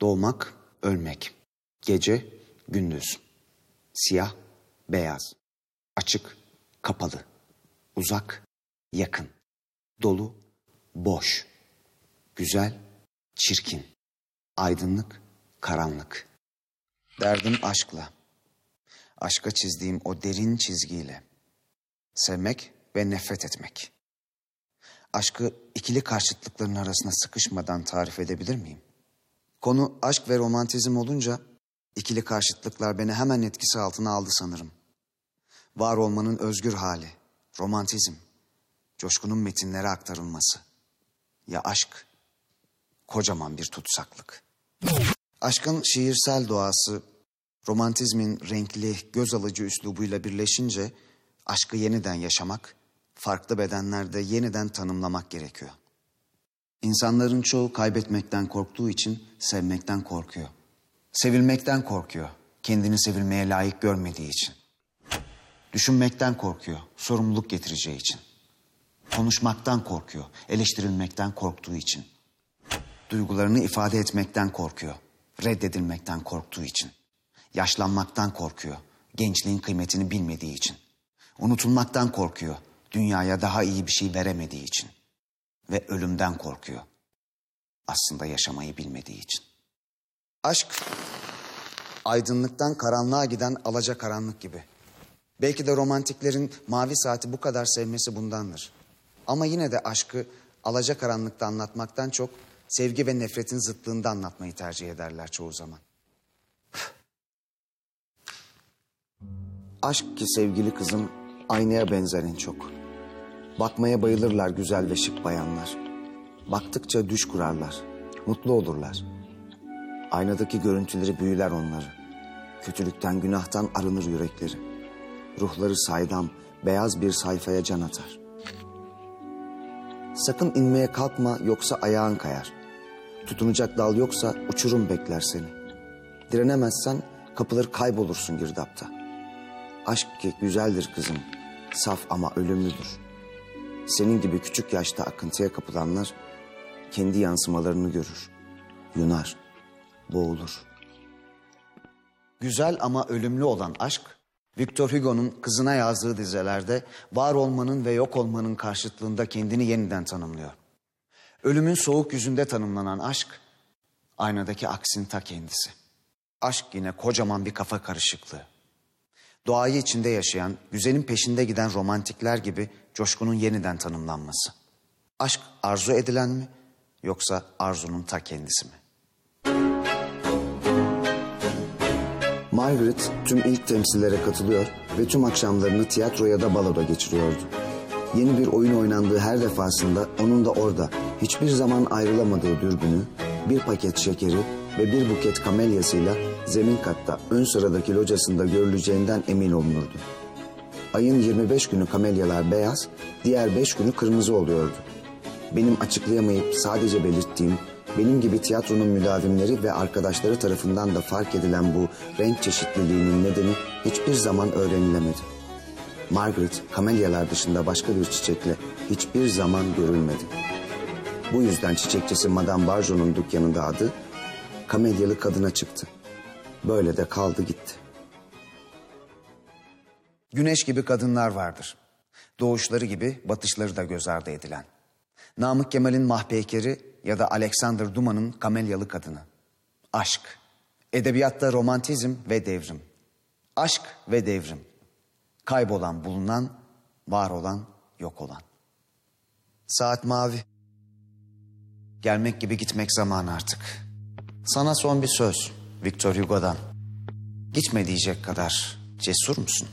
Doğmak, ölmek. Gece, gündüz. Siyah, beyaz. Açık, kapalı. Uzak, yakın. Dolu, boş. Güzel, çirkin. Aydınlık, karanlık. Derdim aşkla. Aşka çizdiğim o derin çizgiyle. Sevmek ve nefret etmek. Aşkı ikili karşıtlıkların arasına sıkışmadan tarif edebilir miyim? Konu aşk ve romantizm olunca ikili karşıtlıklar beni hemen etkisi altına aldı sanırım. Var olmanın özgür hali, romantizm, coşkunun metinlere aktarılması. Ya aşk, kocaman bir tutsaklık. Aşkın şiirsel doğası, romantizmin renkli, göz alıcı üslubuyla birleşince aşkı yeniden yaşamak, farklı bedenlerde yeniden tanımlamak gerekiyor. İnsanların çoğu kaybetmekten korktuğu için sevmekten korkuyor. Sevilmekten korkuyor, kendini sevilmeye layık görmediği için. Düşünmekten korkuyor, sorumluluk getireceği için. Konuşmaktan korkuyor, eleştirilmekten korktuğu için. Duygularını ifade etmekten korkuyor, reddedilmekten korktuğu için. Yaşlanmaktan korkuyor, gençliğin kıymetini bilmediği için. Unutulmaktan korkuyor, dünyaya daha iyi bir şey veremediği için. Ve ölümden korkuyor, aslında yaşamayı bilmediği için. Aşk, aydınlıktan karanlığa giden alaca karanlık gibi. Belki de romantiklerin mavi saati bu kadar sevmesi bundandır. Ama yine de aşkı alaca karanlıkta anlatmaktan çok sevgi ve nefretin zıtlığında anlatmayı tercih ederler çoğu zaman. Aşk ki sevgili kızım aynaya benzer en çok. Bakmaya bayılırlar güzel ve şık bayanlar. Baktıkça düş kurarlar, mutlu olurlar. Aynadaki görüntüleri büyüler onları. Kötülükten, günahtan arınır yürekleri. Ruhları saydam, beyaz bir sayfaya can atar. Sakın inmeye kalkma yoksa ayağın kayar. Tutunacak dal yoksa uçurum bekler seni. Direnemezsen kapılır kaybolursun girdapta. Aşk ki güzeldir kızım, saf ama ölümlüdür. Senin gibi küçük yaşta akıntıya kapılanlar kendi yansımalarını görür, yunar, boğulur. Güzel ama ölümlü olan aşk, Victor Hugo'nun kızına yazdığı dizelerde var olmanın ve yok olmanın karşıtlığında kendini yeniden tanımlıyor. Ölümün soğuk yüzünde tanımlanan aşk, aynadaki aksin ta kendisi. Aşk yine kocaman bir kafa karışıklığı. Doğayı içinde yaşayan, güzelin peşinde giden romantikler gibi coşkunun yeniden tanımlanması. Aşk arzu edilen mi yoksa arzunun ta kendisi mi? Margaret tüm ilk temsillere katılıyor ve tüm akşamlarını tiyatro ya da baloda geçiriyordu. Yeni bir oyun oynandığı her defasında onun da orada hiçbir zaman ayrılamadığı dürbünü, bir paket şekeri ve bir buket kamelyasıyla zemin katta ön sıradaki locasında görüleceğinden emin olunurdu. Ayın 25 günü kamelyalar beyaz, diğer 5 günü kırmızı oluyordu. Benim açıklayamayıp sadece belirttiğim, benim gibi tiyatronun müdavimleri ve arkadaşları tarafından da fark edilen bu renk çeşitliliğinin nedeni hiçbir zaman öğrenilemedi. Margaret, kamelyalar dışında başka bir çiçekle hiçbir zaman görülmedi. Bu yüzden çiçekçisi Madame Barjo'nun dükkanında adı kamelyalı kadına çıktı. Böyle de kaldı gitti. Güneş gibi kadınlar vardır. Doğuşları gibi batışları da göz ardı edilen. Namık Kemal'in mahpeykeri ya da Alexander Dumas'ın kamelyalı kadını. Aşk. Edebiyatta romantizm ve devrim. Aşk ve devrim. Kaybolan bulunan, var olan yok olan. Saat mavi. Gelmek gibi gitmek zamanı artık. Sana son bir söz Victor Hugo'dan. Gitme diyecek kadar cesur musun?